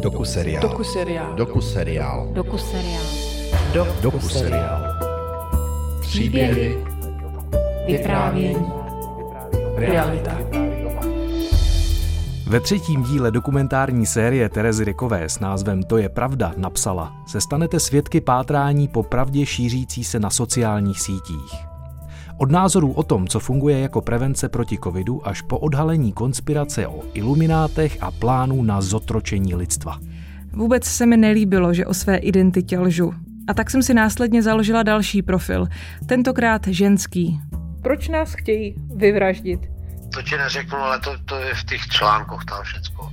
Doku seriál. Doku seriál. Doku seriál. Doku seriál. Do, doku seriál. Příběhy. Vyprávění. Realita. Ve třetím díle dokumentární série Terezy Rykové s názvem To je pravda napsala se stanete svědky pátrání po pravdě šířící se na sociálních sítích. Od názorů o tom, co funguje jako prevence proti covidu, až po odhalení konspirace o iluminátech a plánů na zotročení lidstva. Vůbec se mi nelíbilo, že o své identitě lžu. A tak jsem si následně založila další profil, tentokrát ženský. Proč nás chtějí vyvraždit? To ti neřeknu, ale to, to je v těch článkoch tam všecko.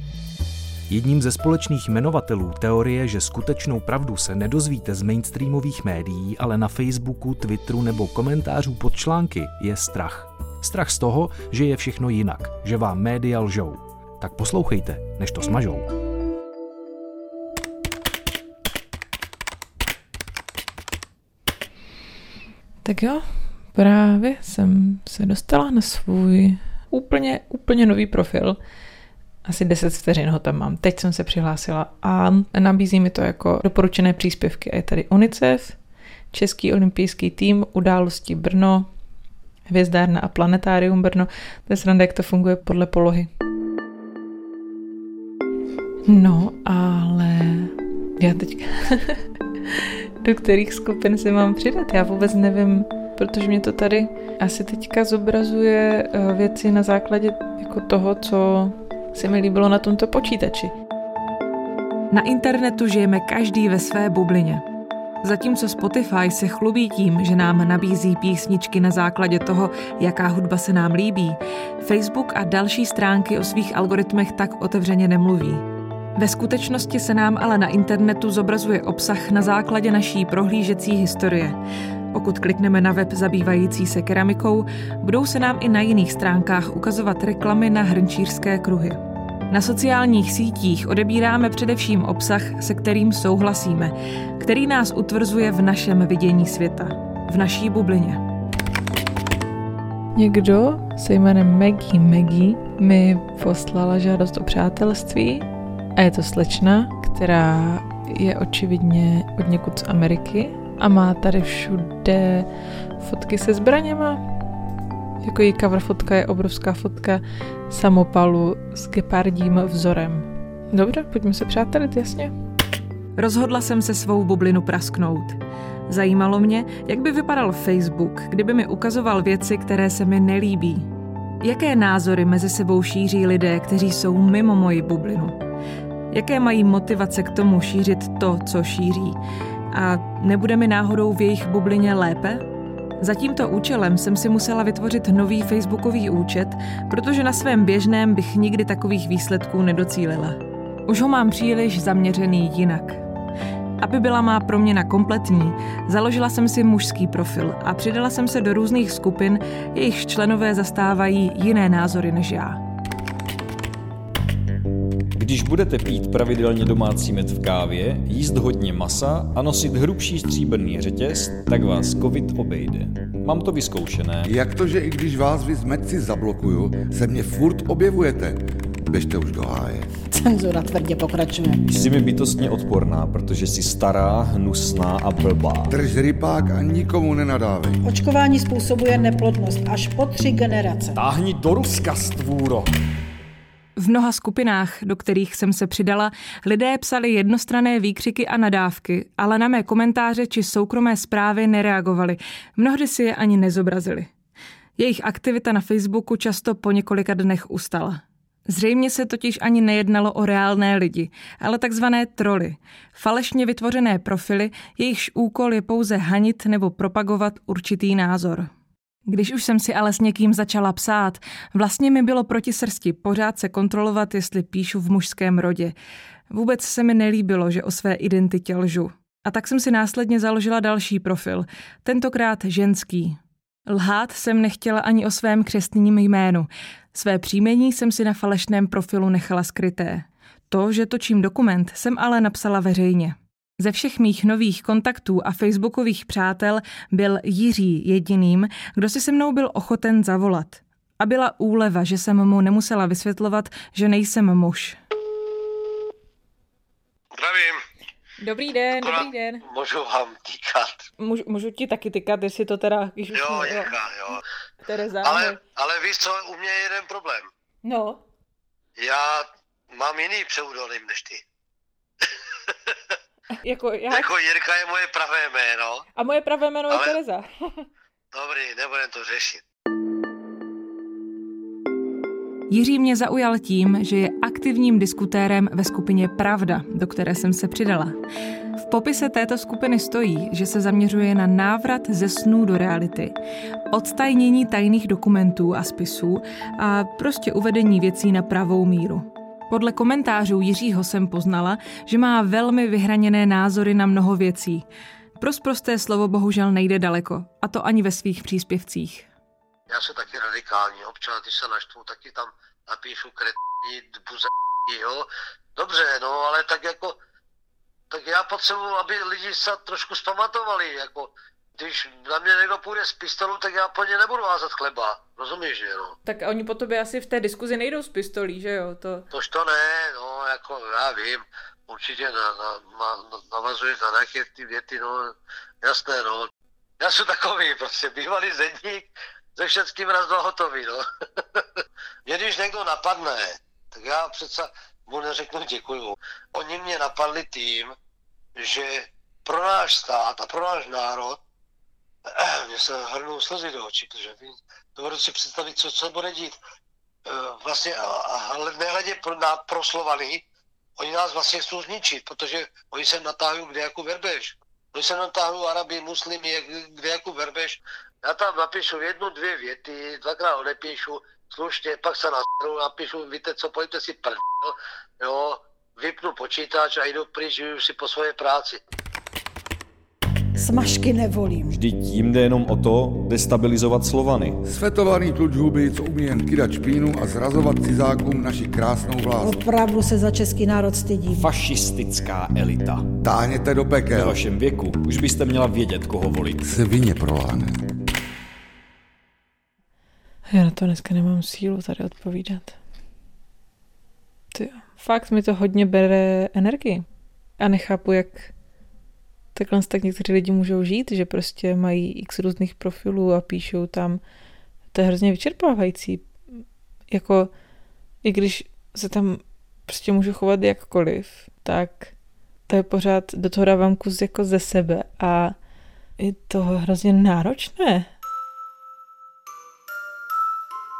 Jedním ze společných jmenovatelů teorie, že skutečnou pravdu se nedozvíte z mainstreamových médií, ale na Facebooku, Twitteru nebo komentářů pod články, je strach. Strach z toho, že je všechno jinak, že vám média lžou. Tak poslouchejte, než to smažou. Tak jo, právě jsem se dostala na svůj úplně, úplně nový profil. Asi 10 vteřin ho tam mám. Teď jsem se přihlásila a nabízí mi to jako doporučené příspěvky. A je tady UNICEF, Český olympijský tým, Události Brno, Hvězdárna a Planetárium Brno. To je sranda, jak to funguje podle polohy. No, ale já teď do kterých skupin se mám přidat. Já vůbec nevím, protože mě to tady asi teďka zobrazuje eh, věci na základě jako toho, co se mi líbilo na tomto počítači. Na internetu žijeme každý ve své bublině. Zatímco Spotify se chlubí tím, že nám nabízí písničky na základě toho, jaká hudba se nám líbí, Facebook a další stránky o svých algoritmech tak otevřeně nemluví. Ve skutečnosti se nám ale na internetu zobrazuje obsah na základě naší prohlížecí historie. Pokud klikneme na web zabývající se keramikou, budou se nám i na jiných stránkách ukazovat reklamy na hrnčířské kruhy. Na sociálních sítích odebíráme především obsah, se kterým souhlasíme, který nás utvrzuje v našem vidění světa, v naší bublině. Někdo se jménem Maggie Maggie mi poslala žádost o přátelství a je to slečna, která je očividně od někud z Ameriky a má tady všude fotky se zbraněma. Jako její cover fotka je obrovská fotka samopalu s gepardím vzorem. Dobře, pojďme se přátelit, jasně. Rozhodla jsem se svou bublinu prasknout. Zajímalo mě, jak by vypadal Facebook, kdyby mi ukazoval věci, které se mi nelíbí. Jaké názory mezi sebou šíří lidé, kteří jsou mimo moji bublinu? Jaké mají motivace k tomu šířit to, co šíří? A nebude mi náhodou v jejich bublině lépe? Za tímto účelem jsem si musela vytvořit nový facebookový účet, protože na svém běžném bych nikdy takových výsledků nedocílila. Už ho mám příliš zaměřený jinak. Aby byla má proměna kompletní, založila jsem si mužský profil a přidala jsem se do různých skupin, jejichž členové zastávají jiné názory než já. Když budete pít pravidelně domácí med v kávě, jíst hodně masa a nosit hrubší stříbrný řetěz, tak vás covid obejde. Mám to vyzkoušené. Jak to, že i když vás vy z medci zablokuju, se mě furt objevujete? Běžte už do háje. Cenzura tvrdě pokračuje. Jsi mi bytostně odporná, protože jsi stará, hnusná a blbá. Drž rypák a nikomu nenadávej. Očkování způsobuje neplodnost až po tři generace. Táhni do Ruska, stvůro! V mnoha skupinách, do kterých jsem se přidala, lidé psali jednostrané výkřiky a nadávky, ale na mé komentáře či soukromé zprávy nereagovali. Mnohdy si je ani nezobrazili. Jejich aktivita na Facebooku často po několika dnech ustala. Zřejmě se totiž ani nejednalo o reálné lidi, ale takzvané troly. Falešně vytvořené profily, jejichž úkol je pouze hanit nebo propagovat určitý názor. Když už jsem si ale s někým začala psát, vlastně mi bylo proti srsti pořád se kontrolovat, jestli píšu v mužském rodě. Vůbec se mi nelíbilo, že o své identitě lžu. A tak jsem si následně založila další profil, tentokrát ženský. Lhát jsem nechtěla ani o svém křestním jménu. Své příjmení jsem si na falešném profilu nechala skryté. To, že točím dokument, jsem ale napsala veřejně. Ze všech mých nových kontaktů a facebookových přátel byl Jiří jediným, kdo si se mnou byl ochoten zavolat. A byla úleva, že jsem mu nemusela vysvětlovat, že nejsem muž. Dobrý den, Akorát dobrý den. Můžu vám týkat. Můžu, můžu ti taky tykat, jestli to teda... Jo, Jirka, jo. Tereza, Ale, ale víš co, u mě je jeden problém. No, Já mám jiný pseudonym než ty. jako já... Jako Jirka je moje pravé jméno. A moje pravé jméno je Ale- Tereza. Dobrý, nebudem to řešit. Jiří mě zaujal tím, že je aktivním diskutérem ve skupině Pravda, do které jsem se přidala. V popise této skupiny stojí, že se zaměřuje na návrat ze snů do reality, odstajnění tajných dokumentů a spisů a prostě uvedení věcí na pravou míru. Podle komentářů Jiřího jsem poznala, že má velmi vyhraněné názory na mnoho věcí. Pro slovo bohužel nejde daleko, a to ani ve svých příspěvcích. Já jsem taky radikální. Občas, když se naštvu, taky tam napíšu kretní, buze, jo. Dobře, no, ale tak jako, tak já potřebuji, aby lidi se trošku zpamatovali, jako, když na mě někdo půjde z pistolu, tak já po ně nebudu házet chleba. Rozumíš, že no? Tak a oni po tobě asi v té diskuzi nejdou s pistolí, že jo? To... Tož to ne, no, jako já vím, určitě na, na, na, na, navazuješ na nějaké ty věty, no, jasné, no. Já jsem takový, prostě bývalý zedník, se všetkým raz do hotový, no. mě když někdo napadne, tak já přece mu neřeknu děkuju. Oni mě napadli tím, že pro náš stát a pro náš národ mě se hrnou slzy do očí, protože dovedu si představit, co se bude dít. Eh, Vlastně, ale nehledě pro, na proslovaný, oni nás vlastně chcou zničit, protože oni se natáhují kde jako verbež. Oni se natáhují Arabi, muslimy, kde jako verbež. Já tam napíšu jednu, dvě věty, dvakrát odepíšu, slušně, pak se nastaru, napíšu, víte co, pojďte si prdel, jo, vypnu počítač a jdu pryč, si po své práci. Smažky nevolím. Vždyť jim jde jenom o to destabilizovat Slovany. Svetovaný tlučhuby, co umí jen kydat špínu a zrazovat cizákům naši krásnou vládu. Opravdu se za český národ stydím. Fašistická elita. Táhněte do Ve pekel. vašem věku už byste měla vědět, koho volit. Svině proláne. Já na to dneska nemám sílu tady odpovídat. Ty, jo. fakt mi to hodně bere energii. A nechápu, jak takhle tak někteří lidi můžou žít, že prostě mají x různých profilů a píšou tam. To je hrozně vyčerpávající. Jako, i když se tam prostě můžu chovat jakkoliv, tak to je pořád, do toho dávám kus jako ze sebe a je to hrozně náročné.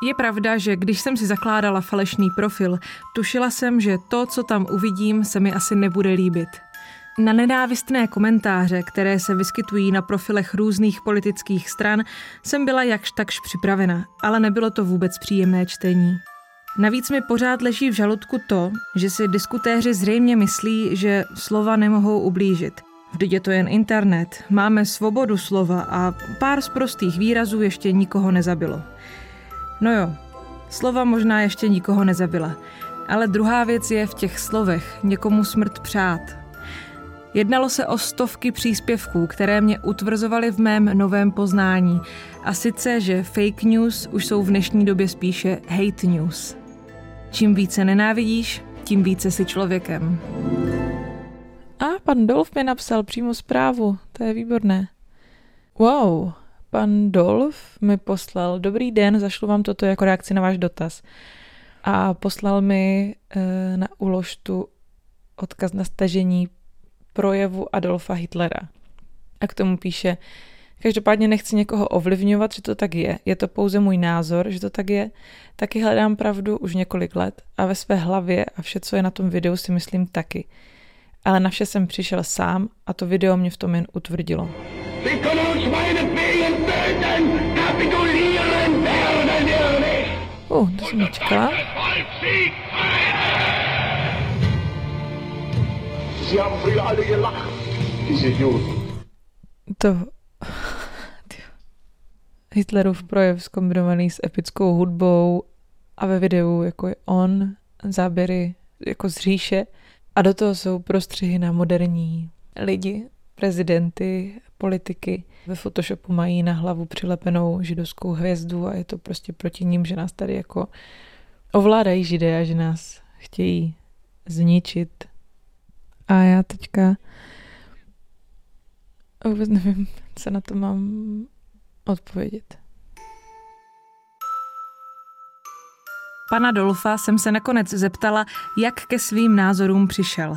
Je pravda, že když jsem si zakládala falešný profil, tušila jsem, že to, co tam uvidím, se mi asi nebude líbit. Na nenávistné komentáře, které se vyskytují na profilech různých politických stran, jsem byla jakž takž připravena, ale nebylo to vůbec příjemné čtení. Navíc mi pořád leží v žaludku to, že si diskutéři zřejmě myslí, že slova nemohou ublížit. Vždyť je to jen internet, máme svobodu slova a pár z prostých výrazů ještě nikoho nezabilo. No jo, slova možná ještě nikoho nezabila, ale druhá věc je v těch slovech někomu smrt přát. Jednalo se o stovky příspěvků, které mě utvrzovaly v mém novém poznání. A sice, že fake news už jsou v dnešní době spíše hate news. Čím více nenávidíš, tím více si člověkem. A pan Dolf mi napsal přímo zprávu, to je výborné. Wow, pan Dolf mi poslal, dobrý den, zašlu vám toto jako reakci na váš dotaz. A poslal mi e, na uložtu odkaz na stažení projevu Adolfa Hitlera. A k tomu píše, každopádně nechci někoho ovlivňovat, že to tak je. Je to pouze můj názor, že to tak je. Taky hledám pravdu už několik let a ve své hlavě a vše, co je na tom videu, si myslím taky. Ale na vše jsem přišel sám a to video mě v tom jen utvrdilo. Uh, to jsem nečekala. To... Hitlerův projev zkombinovaný s epickou hudbou a ve videu jako je on, záběry jako z říše a do toho jsou prostřihy na moderní lidi, prezidenty, politiky. Ve Photoshopu mají na hlavu přilepenou židovskou hvězdu a je to prostě proti ním, že nás tady jako ovládají židé a že nás chtějí zničit. A já teďka vůbec nevím, co na to mám odpovědět. Pana Dolfa jsem se nakonec zeptala, jak ke svým názorům přišel.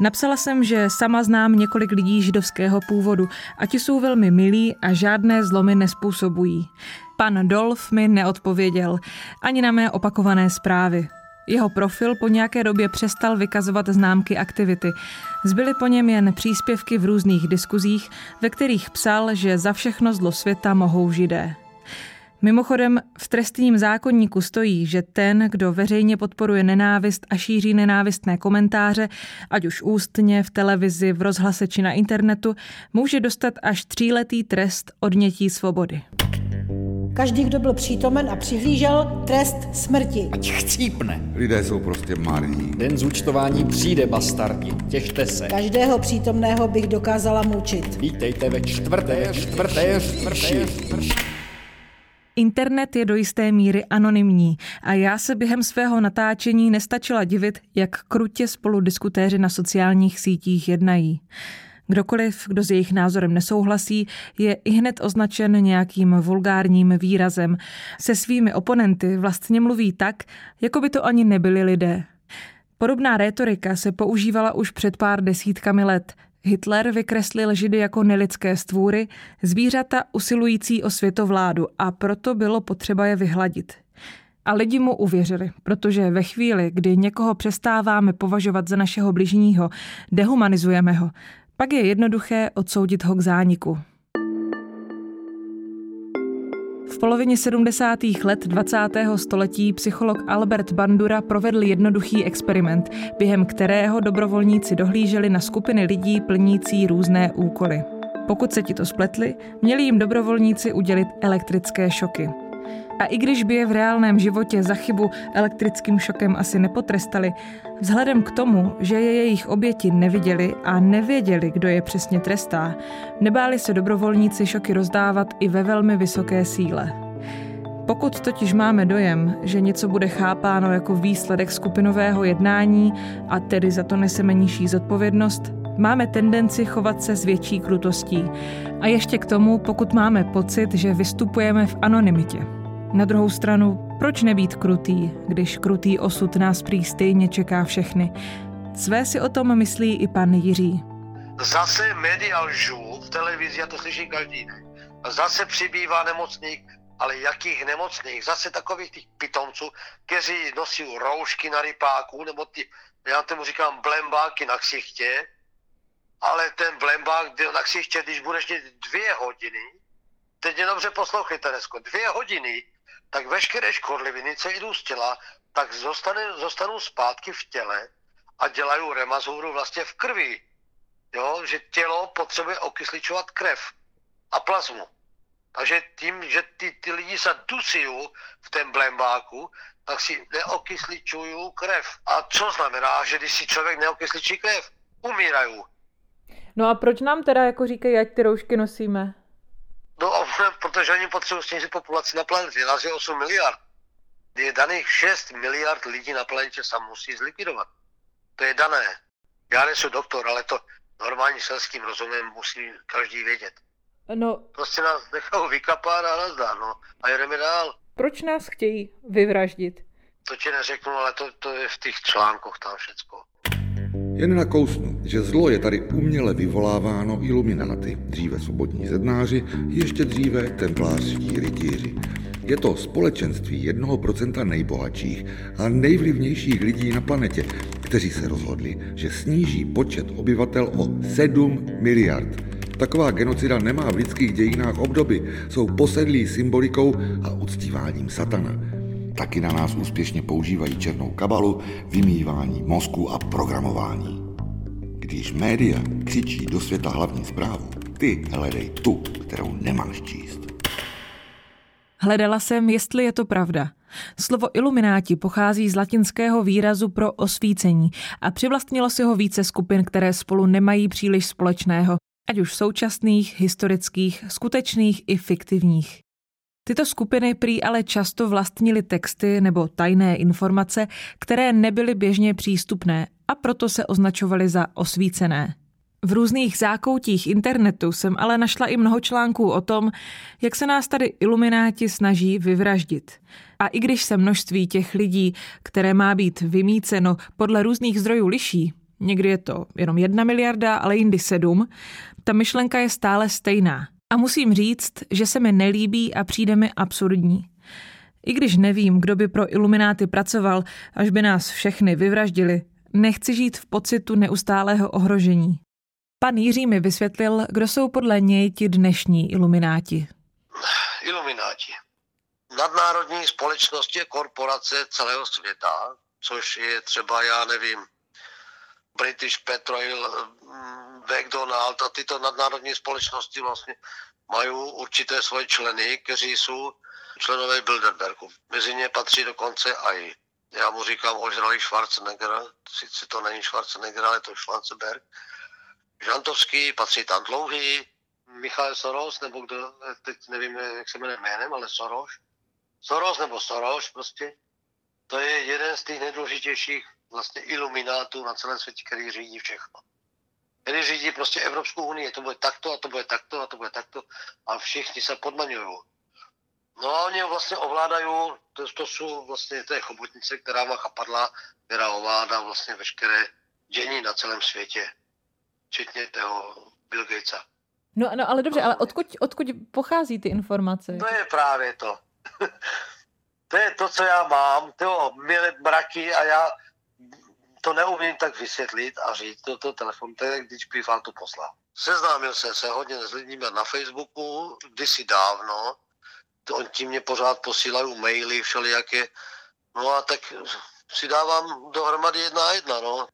Napsala jsem, že sama znám několik lidí židovského původu a ti jsou velmi milí a žádné zlomy nespůsobují. Pan Dolf mi neodpověděl, ani na mé opakované zprávy. Jeho profil po nějaké době přestal vykazovat známky aktivity. Zbyly po něm jen příspěvky v různých diskuzích, ve kterých psal, že za všechno zlo světa mohou židé. Mimochodem, v trestním zákonníku stojí, že ten, kdo veřejně podporuje nenávist a šíří nenávistné komentáře, ať už ústně, v televizi, v rozhlase či na internetu, může dostat až tříletý trest odnětí svobody. Každý, kdo byl přítomen a přihlížel, trest smrti. Ať chcípne. Lidé jsou prostě marní. Den zúčtování přijde, bastardi. Těšte se. Každého přítomného bych dokázala mučit. Vítejte ve čtvrté, čtvrté, čtvrté, čtvrté. Internet je do jisté míry anonymní a já se během svého natáčení nestačila divit, jak krutě spolu diskutéři na sociálních sítích jednají. Kdokoliv, kdo s jejich názorem nesouhlasí, je i hned označen nějakým vulgárním výrazem. Se svými oponenty vlastně mluví tak, jako by to ani nebyli lidé. Podobná rétorika se používala už před pár desítkami let. Hitler vykreslil Židy jako nelidské stvůry, zvířata usilující o světovládu a proto bylo potřeba je vyhladit. A lidi mu uvěřili, protože ve chvíli, kdy někoho přestáváme považovat za našeho bližního, dehumanizujeme ho, pak je jednoduché odsoudit ho k zániku. V polovině 70. let 20. století psycholog Albert Bandura provedl jednoduchý experiment, během kterého dobrovolníci dohlíželi na skupiny lidí plnící různé úkoly. Pokud se ti to spletli, měli jim dobrovolníci udělit elektrické šoky. A i když by je v reálném životě za chybu elektrickým šokem asi nepotrestali, vzhledem k tomu, že je jejich oběti neviděli a nevěděli, kdo je přesně trestá, nebáli se dobrovolníci šoky rozdávat i ve velmi vysoké síle. Pokud totiž máme dojem, že něco bude chápáno jako výsledek skupinového jednání a tedy za to neseme nižší zodpovědnost, máme tendenci chovat se s větší krutostí. A ještě k tomu, pokud máme pocit, že vystupujeme v anonymitě. Na druhou stranu, proč nebýt krutý, když krutý osud nás prý stejně čeká všechny? Své si o tom myslí i pan Jiří. Zase média lžů v televizi, a to slyší každý den. Zase přibývá nemocných, ale jakých nemocných? Zase takových těch pitomců, kteří nosí roušky na rypáku, nebo ty, já tomu říkám blembáky na ksichtě, ale ten blembák na ksichtě, když budeš mít dvě hodiny, teď je dobře poslouchejte, Teresko, dvě hodiny, tak veškeré škodliviny, co jdou z těla, tak zostane, zostanou zpátky v těle a dělají remazuru vlastně v krvi. Jo, že tělo potřebuje okysličovat krev a plazmu. Takže tím, že ty, ty lidi se dusí v tom blembáku, tak si neokysličují krev. A co znamená, že když si člověk neokysličí krev, umírají. No a proč nám teda jako říkají, ať ty roušky nosíme? Protože oni potřebují snížit populaci na planetě. Nás je 8 miliard. Je daných 6 miliard lidí na planetě se musí zlikvidovat. To je dané. Já nejsem doktor, ale to normální selským rozumem musí každý vědět. No. Prostě nás nechou vykapat a nazdar, no. A jdeme dál. Proč nás chtějí vyvraždit? To ti neřeknu, ale to, to je v těch článkoch tam všecko. Jen nakousnu, že zlo je tady uměle vyvoláváno ilumináty, dříve svobodní zednáři, ještě dříve templářští rytíři. Je to společenství jednoho procenta nejbohatších a nejvlivnějších lidí na planetě, kteří se rozhodli, že sníží počet obyvatel o 7 miliard. Taková genocida nemá v lidských dějinách obdoby, jsou posedlí symbolikou a uctíváním satana taky na nás úspěšně používají černou kabalu, vymývání mozku a programování. Když média křičí do světa hlavní zprávu, ty hledej tu, kterou nemáš číst. Hledala jsem, jestli je to pravda. Slovo ilumináti pochází z latinského výrazu pro osvícení a přivlastnilo si ho více skupin, které spolu nemají příliš společného, ať už současných, historických, skutečných i fiktivních. Tyto skupiny prý ale často vlastnili texty nebo tajné informace, které nebyly běžně přístupné a proto se označovaly za osvícené. V různých zákoutích internetu jsem ale našla i mnoho článků o tom, jak se nás tady ilumináti snaží vyvraždit. A i když se množství těch lidí, které má být vymíceno, podle různých zdrojů liší, někdy je to jenom jedna miliarda, ale jindy sedm, ta myšlenka je stále stejná. A musím říct, že se mi nelíbí a přijde mi absurdní. I když nevím, kdo by pro ilumináty pracoval, až by nás všechny vyvraždili, nechci žít v pocitu neustálého ohrožení. Pan Jiří mi vysvětlil, kdo jsou podle něj ti dnešní ilumináti. Ilumináti. Nadnárodní společnosti korporace celého světa, což je třeba, já nevím, British Petroil, McDonald a tyto nadnárodní společnosti vlastně mají určité svoje členy, kteří jsou členové Bilderbergu. Mezi ně patří dokonce i, já mu říkám ožralý Schwarzenegger, sice to není Schwarzenegger, ale to Schwarzenberg, Žantovský, patří tam dlouhý, Michal Soros, nebo kdo, teď nevím, jak se jmenuje jménem, ale Soros. Soros nebo Soros prostě. To je jeden z těch nejdůležitějších vlastně iluminátů na celém světě, který řídí všechno. Který řídí prostě Evropskou unii, to bude takto a to bude takto a to bude takto a všichni se podmaňují. No a oni vlastně ovládají, to, to jsou vlastně té chobotnice, která má chapadla, která ovládá vlastně veškeré dění na celém světě včetně toho Bill Gatesa. No, no ale dobře, ale odkud, odkud pochází ty informace? To je právě to. to je to, co já mám, to milé mraky a já to neumím tak vysvětlit a říct to, to telefon, to je, když vám to poslal. Seznámil jsem se hodně s lidmi na Facebooku, kdysi dávno, to on ti mě pořád posílají maily všelijaké, no a tak si dávám dohromady jedna a jedna, no.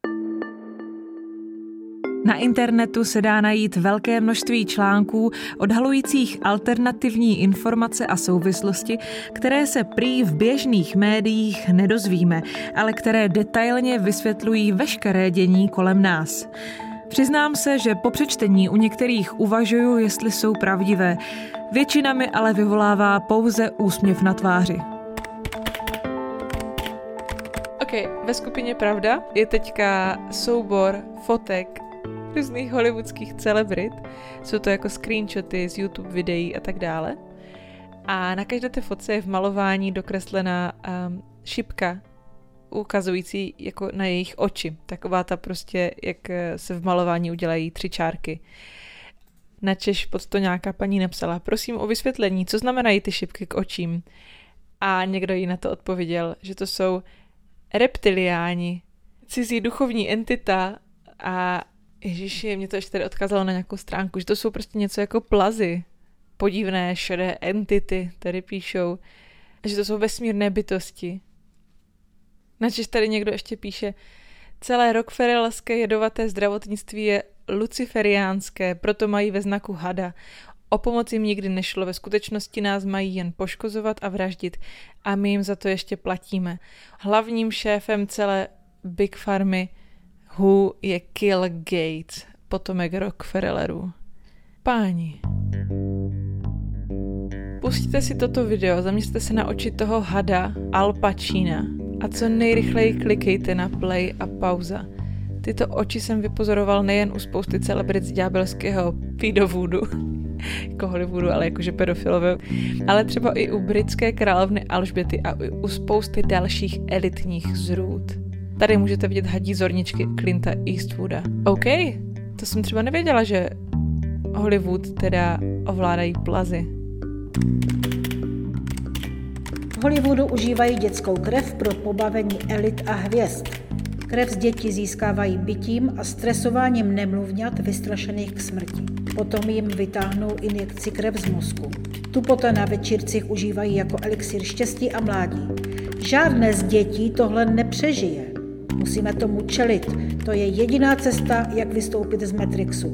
Na internetu se dá najít velké množství článků odhalujících alternativní informace a souvislosti, které se prý v běžných médiích nedozvíme, ale které detailně vysvětlují veškeré dění kolem nás. Přiznám se, že po přečtení u některých uvažuju, jestli jsou pravdivé. Většina mi ale vyvolává pouze úsměv na tváři. Ok, ve skupině Pravda je teďka soubor fotek různých hollywoodských celebrit. Jsou to jako screenshoty z YouTube videí a tak dále. A na každé té fotce je v malování dokreslená um, šipka ukazující jako na jejich oči. Taková ta prostě, jak eh, se v malování udělají tři čárky. Načež pod to nějaká paní napsala, prosím o vysvětlení, co znamenají ty šipky k očím. A někdo jí na to odpověděl, že to jsou reptiliáni, cizí duchovní entita a Ježiši, mě to ještě tady odkázalo na nějakou stránku, že to jsou prostě něco jako plazy. Podivné, šedé entity, tady píšou. Že to jsou vesmírné bytosti. Načež tady někdo ještě píše, celé Rockefellerské jedovaté zdravotnictví je luciferiánské, proto mají ve znaku hada. O pomoc jim nikdy nešlo, ve skutečnosti nás mají jen poškozovat a vraždit a my jim za to ještě platíme. Hlavním šéfem celé Big Farmy Who je Kill Gates, potomek Rockefellerů. Páni, pustíte si toto video, zaměřte se na oči toho hada Al Pacina a co nejrychleji klikejte na play a pauza. Tyto oči jsem vypozoroval nejen u spousty celebrit z ďábelského pedovoodu, jako Hollywoodu, ale jakože pedofilové, ale třeba i u britské královny Alžběty a u spousty dalších elitních zrůd. Tady můžete vidět hadí zorničky Clinta Eastwooda. OK, to jsem třeba nevěděla, že Hollywood teda ovládají plazy. V Hollywoodu užívají dětskou krev pro pobavení elit a hvězd. Krev z dětí získávají bytím a stresováním nemluvňat vystrašených k smrti. Potom jim vytáhnou injekci krev z mozku. Tu poté na večírcích užívají jako elixir štěstí a mládí. Žádné z dětí tohle nepřežije. Musíme tomu čelit. To je jediná cesta, jak vystoupit z Matrixu.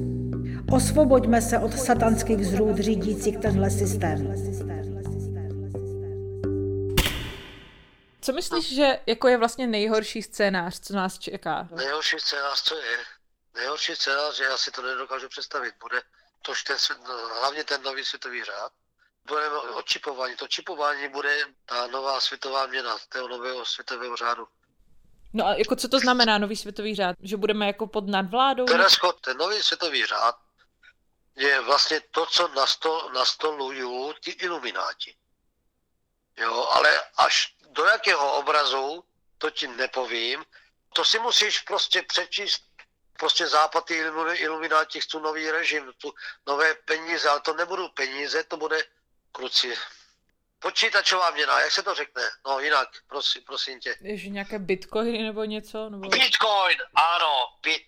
Osvoboďme se od satanských zrůd řídících tenhle systém. Co myslíš, že jako je vlastně nejhorší scénář, co nás čeká? Nejhorší scénář, co je? Nejhorší scénář, že já si to nedokážu představit, bude to, ten, hlavně ten nový světový řád, budeme očipování. To čipování bude ta nová světová měna toho nového světového řádu. No a jako co to znamená nový světový řád? Že budeme jako pod nadvládou? Teresko, ten nový světový řád je vlastně to, co nastol, nastolují ti ilumináti. Jo, ale až do jakého obrazu, to ti nepovím. To si musíš prostě přečíst prostě západ ty ilumináti chcou nový režim, tu nové peníze, ale to nebudou peníze, to bude kruci. Počítačová měna, jak se to řekne? No jinak, prosím, prosím tě. Ježi, nějaké bitcoiny nebo něco? Nebo... Bitcoin, ano, bit,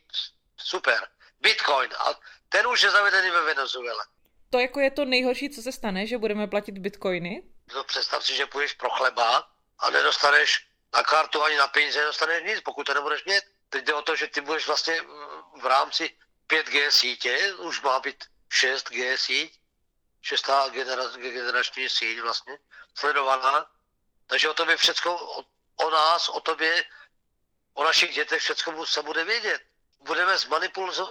super. Bitcoin, a ten už je zavedený ve Venezuele. To jako je to nejhorší, co se stane, že budeme platit bitcoiny? No představ si, že půjdeš pro chleba a nedostaneš na kartu ani na peníze, nedostaneš nic, pokud to nebudeš mít. Teď jde o to, že ty budeš vlastně v rámci 5G sítě, už má být 6G síť, šestá generace, generační síť vlastně, sledovaná. Takže o tobě všecko, o, o nás, o tobě, o našich dětech všecko se bude vědět. Budeme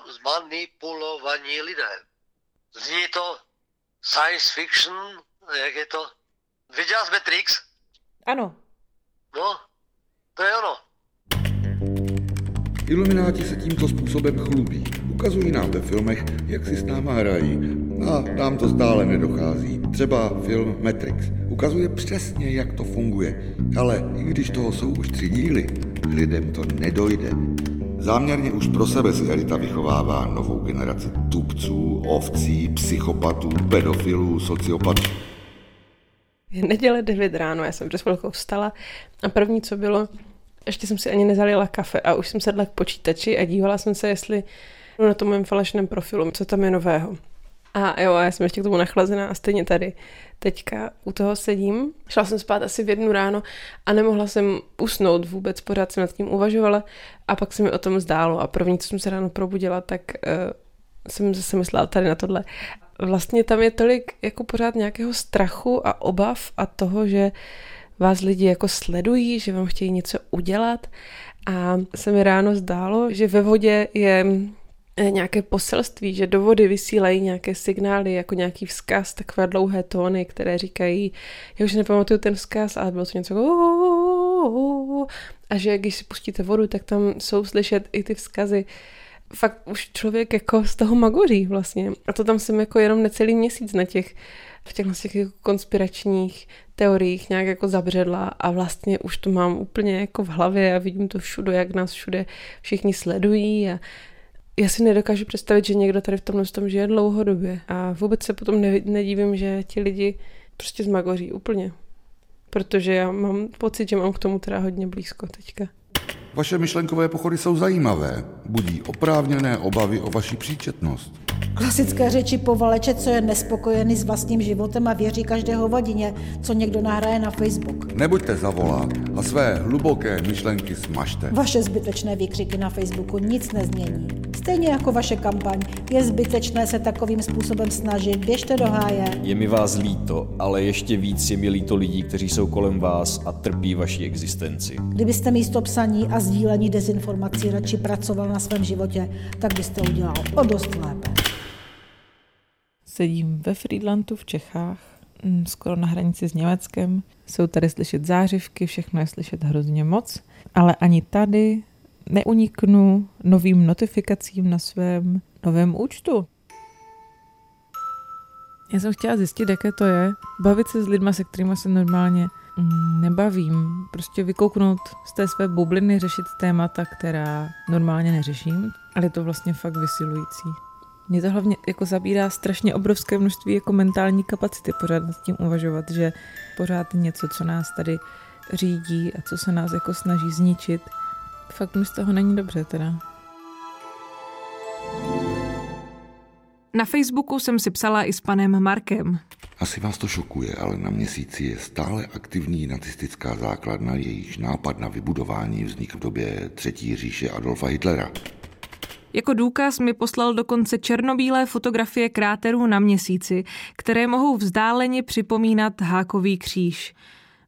zmanipulovaní lidé. Zní to science fiction, jak je to? Viděl jsi Matrix? Ano. No, to je ono. Ilumináti se tímto způsobem chlubí. Ukazují nám ve filmech, jak si s náma hrají. A nám to stále nedochází. Třeba film Matrix ukazuje přesně, jak to funguje. Ale i když toho jsou už tři díly, lidem to nedojde. Záměrně už pro sebe si elita vychovává novou generaci tupců, ovcí, psychopatů, pedofilů, sociopatů. Je neděle 9 ráno, já jsem přes chvilkou vstala a první, co bylo, ještě jsem si ani nezalila kafe a už jsem sedla k počítači a dívala jsem se, jestli na tom mém falešném profilu, co tam je nového. A jo, já jsem ještě k tomu nachlazená a stejně tady teďka u toho sedím. Šla jsem spát asi v jednu ráno a nemohla jsem usnout vůbec, pořád jsem nad tím uvažovala a pak se mi o tom zdálo a první, co jsem se ráno probudila, tak uh, jsem zase myslela tady na tohle. Vlastně tam je tolik jako pořád nějakého strachu a obav a toho, že vás lidi jako sledují, že vám chtějí něco udělat a se mi ráno zdálo, že ve vodě je nějaké poselství, že do vody vysílají nějaké signály, jako nějaký vzkaz, takové dlouhé tóny, které říkají, já už nepamatuju ten vzkaz, ale bylo to něco jako a že když si pustíte vodu, tak tam jsou slyšet i ty vzkazy. Fakt už člověk jako z toho magoří vlastně. A to tam jsem jako jenom necelý měsíc na těch v těch, těch jako konspiračních teoriích nějak jako zabředla a vlastně už to mám úplně jako v hlavě a vidím to všude, jak nás všude všichni sledují a já si nedokážu představit, že někdo tady v tomhle tom žije dlouhodobě a vůbec se potom nedívím, že ti lidi prostě zmagoří úplně. Protože já mám pocit, že mám k tomu teda hodně blízko teďka. Vaše myšlenkové pochody jsou zajímavé, budí oprávněné obavy o vaši příčetnost. Klasické řeči povaleče, co je nespokojený s vlastním životem a věří každé hovadině, co někdo nahraje na Facebook. Nebuďte zavolá a své hluboké myšlenky smažte. Vaše zbytečné výkřiky na Facebooku nic nezmění. Stejně jako vaše kampaň, je zbytečné se takovým způsobem snažit, běžte do háje. Je mi vás líto, ale ještě víc je mi líto lidí, kteří jsou kolem vás a trpí vaší existenci. Kdybyste místo psaní a sdílení dezinformací radši pracoval na svém životě, tak byste udělal o dost lépe. Sedím ve Friedlandu v Čechách, mm, skoro na hranici s Německem. Jsou tady slyšet zářivky, všechno je slyšet hrozně moc, ale ani tady neuniknu novým notifikacím na svém novém účtu. Já jsem chtěla zjistit, jaké to je, bavit se s lidmi, se kterými se normálně nebavím. Prostě vykouknout z té své bubliny, řešit témata, která normálně neřeším, ale je to vlastně fakt vysilující. Mě to hlavně jako zabírá strašně obrovské množství jako mentální kapacity pořád nad tím uvažovat, že pořád něco, co nás tady řídí a co se nás jako snaží zničit. Fakt mi z toho není dobře teda. Na Facebooku jsem si psala i s panem Markem. Asi vás to šokuje, ale na měsíci je stále aktivní nacistická základna, jejíž nápad na vybudování vznik v době třetí říše Adolfa Hitlera. Jako důkaz mi poslal dokonce černobílé fotografie kráterů na měsíci, které mohou vzdáleně připomínat hákový kříž.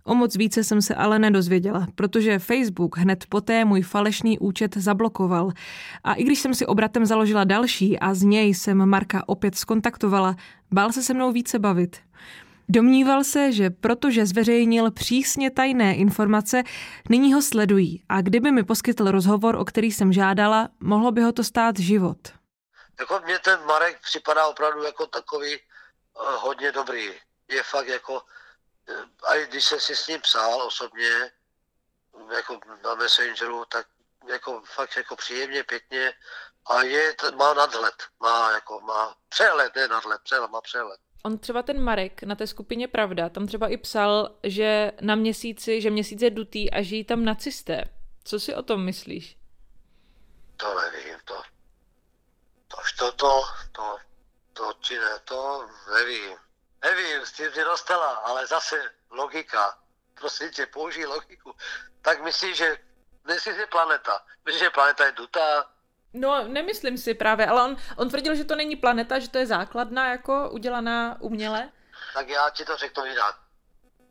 O moc více jsem se ale nedozvěděla, protože Facebook hned poté můj falešný účet zablokoval. A i když jsem si obratem založila další a z něj jsem Marka opět skontaktovala, bál se se mnou více bavit. Domníval se, že protože zveřejnil přísně tajné informace, nyní ho sledují a kdyby mi poskytl rozhovor, o který jsem žádala, mohlo by ho to stát život. Jako mně ten Marek připadá opravdu jako takový uh, hodně dobrý. Je fakt jako, a když jsem si s ním psal osobně, jako na Messengeru, tak jako fakt jako příjemně, pěkně a je, má nadhled, má jako, má přehled, ne nadhled, přehled, má přehled. On třeba ten Marek na té skupině Pravda, tam třeba i psal, že na měsíci, že měsíc je dutý a žijí tam nacisté. Co si o tom myslíš? To nevím, to, to, to, to, to, to, ne, to nevím. Nevím, s tím mě dostala, ale zase logika. Prosím tě, použij logiku. Tak myslíš, že myslíš, že planeta. Myslíš, že planeta je dutá, No, nemyslím si právě, ale on, on tvrdil, že to není planeta, že to je základna jako udělaná uměle. Tak já ti to řeknu jinak.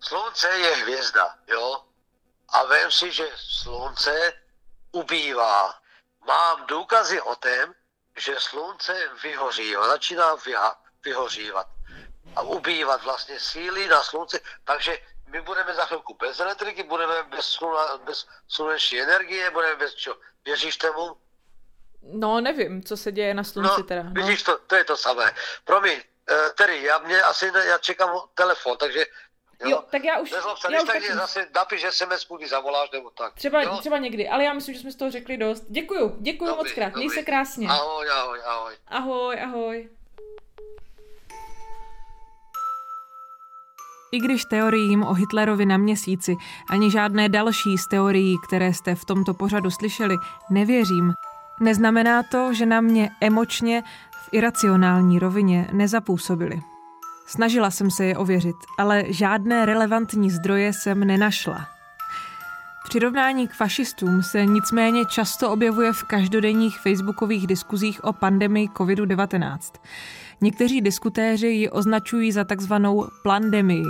Slunce je hvězda, jo? A vím si, že slunce ubývá. Mám důkazy o tom, že slunce vyhoří, začíná vyhořívat a ubývat vlastně síly na slunce, takže my budeme za chvilku bez elektriky, budeme bez, sluna, bez sluneční energie, budeme bez čeho. Věříš tomu? No, nevím, co se děje na slunci no, teda. No. Vidíš, to, to je to samé. Promiň, uh, Terry, já mě asi, já čekám telefon, takže Jo, jo tak já už... Nezlob se, já už tak zase napiš SMS, když zavoláš nebo tak. Třeba, jo? třeba někdy, ale já myslím, že jsme z toho řekli dost. Děkuju, děkuju dobrý, moc krát, měj se krásně. Ahoj, ahoj, ahoj. Ahoj, ahoj. I když teoriím o Hitlerovi na měsíci ani žádné další z teorií, které jste v tomto pořadu slyšeli, nevěřím, Neznamená to, že na mě emočně v iracionální rovině nezapůsobily. Snažila jsem se je ověřit, ale žádné relevantní zdroje jsem nenašla. Přirovnání k fašistům se nicméně často objevuje v každodenních facebookových diskuzích o pandemii COVID-19. Někteří diskutéři ji označují za takzvanou plandemii,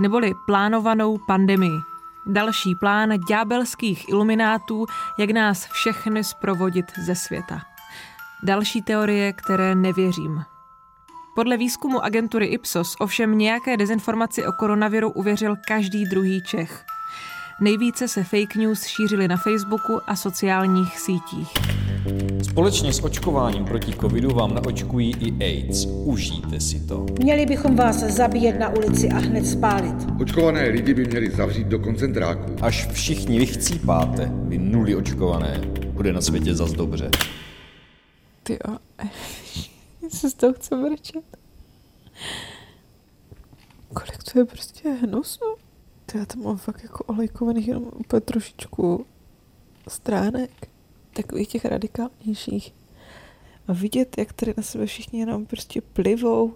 neboli plánovanou pandemii. Další plán ďábelských iluminátů, jak nás všechny zprovodit ze světa. Další teorie, které nevěřím. Podle výzkumu agentury Ipsos ovšem nějaké dezinformaci o koronaviru uvěřil každý druhý Čech. Nejvíce se fake news šířily na Facebooku a sociálních sítích. Společně s očkováním proti covidu vám naočkují i AIDS. Užijte si to. Měli bychom vás zabíjet na ulici a hned spálit. Očkované lidi by měli zavřít do koncentráků. Až všichni vychcípáte, vy nuli očkované, bude na světě zas dobře. Ty jo, se z toho chce mrčet. Kolik to je prostě hnusu? To já tam mám fakt jako olejkovaných jenom úplně trošičku stránek takových těch radikálnějších. A vidět, jak tady na sebe všichni jenom prostě plivou,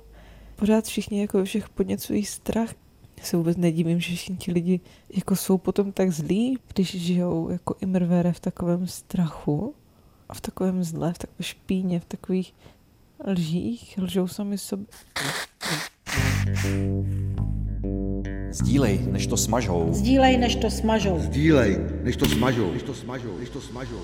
pořád všichni jako všech podněcují strach. Já se vůbec nedivím, že všichni ti lidi jako jsou potom tak zlí, když žijou jako imrvere v takovém strachu a v takovém zle, v takové špíně, v takových lžích, lžou sami sobě. Sdílej, než to smažou. Sdílej, než to smažou. Sdílej, než to smažou. Než to smažou. Než to smažou.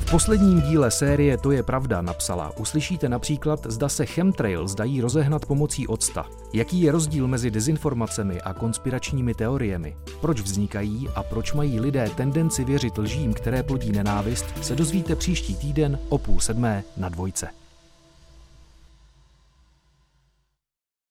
V posledním díle série To je pravda napsala. Uslyšíte například, zda se chemtrails dají rozehnat pomocí octa. Jaký je rozdíl mezi dezinformacemi a konspiračními teoriemi? Proč vznikají a proč mají lidé tendenci věřit lžím, které plodí nenávist, se dozvíte příští týden o půl sedmé na dvojce.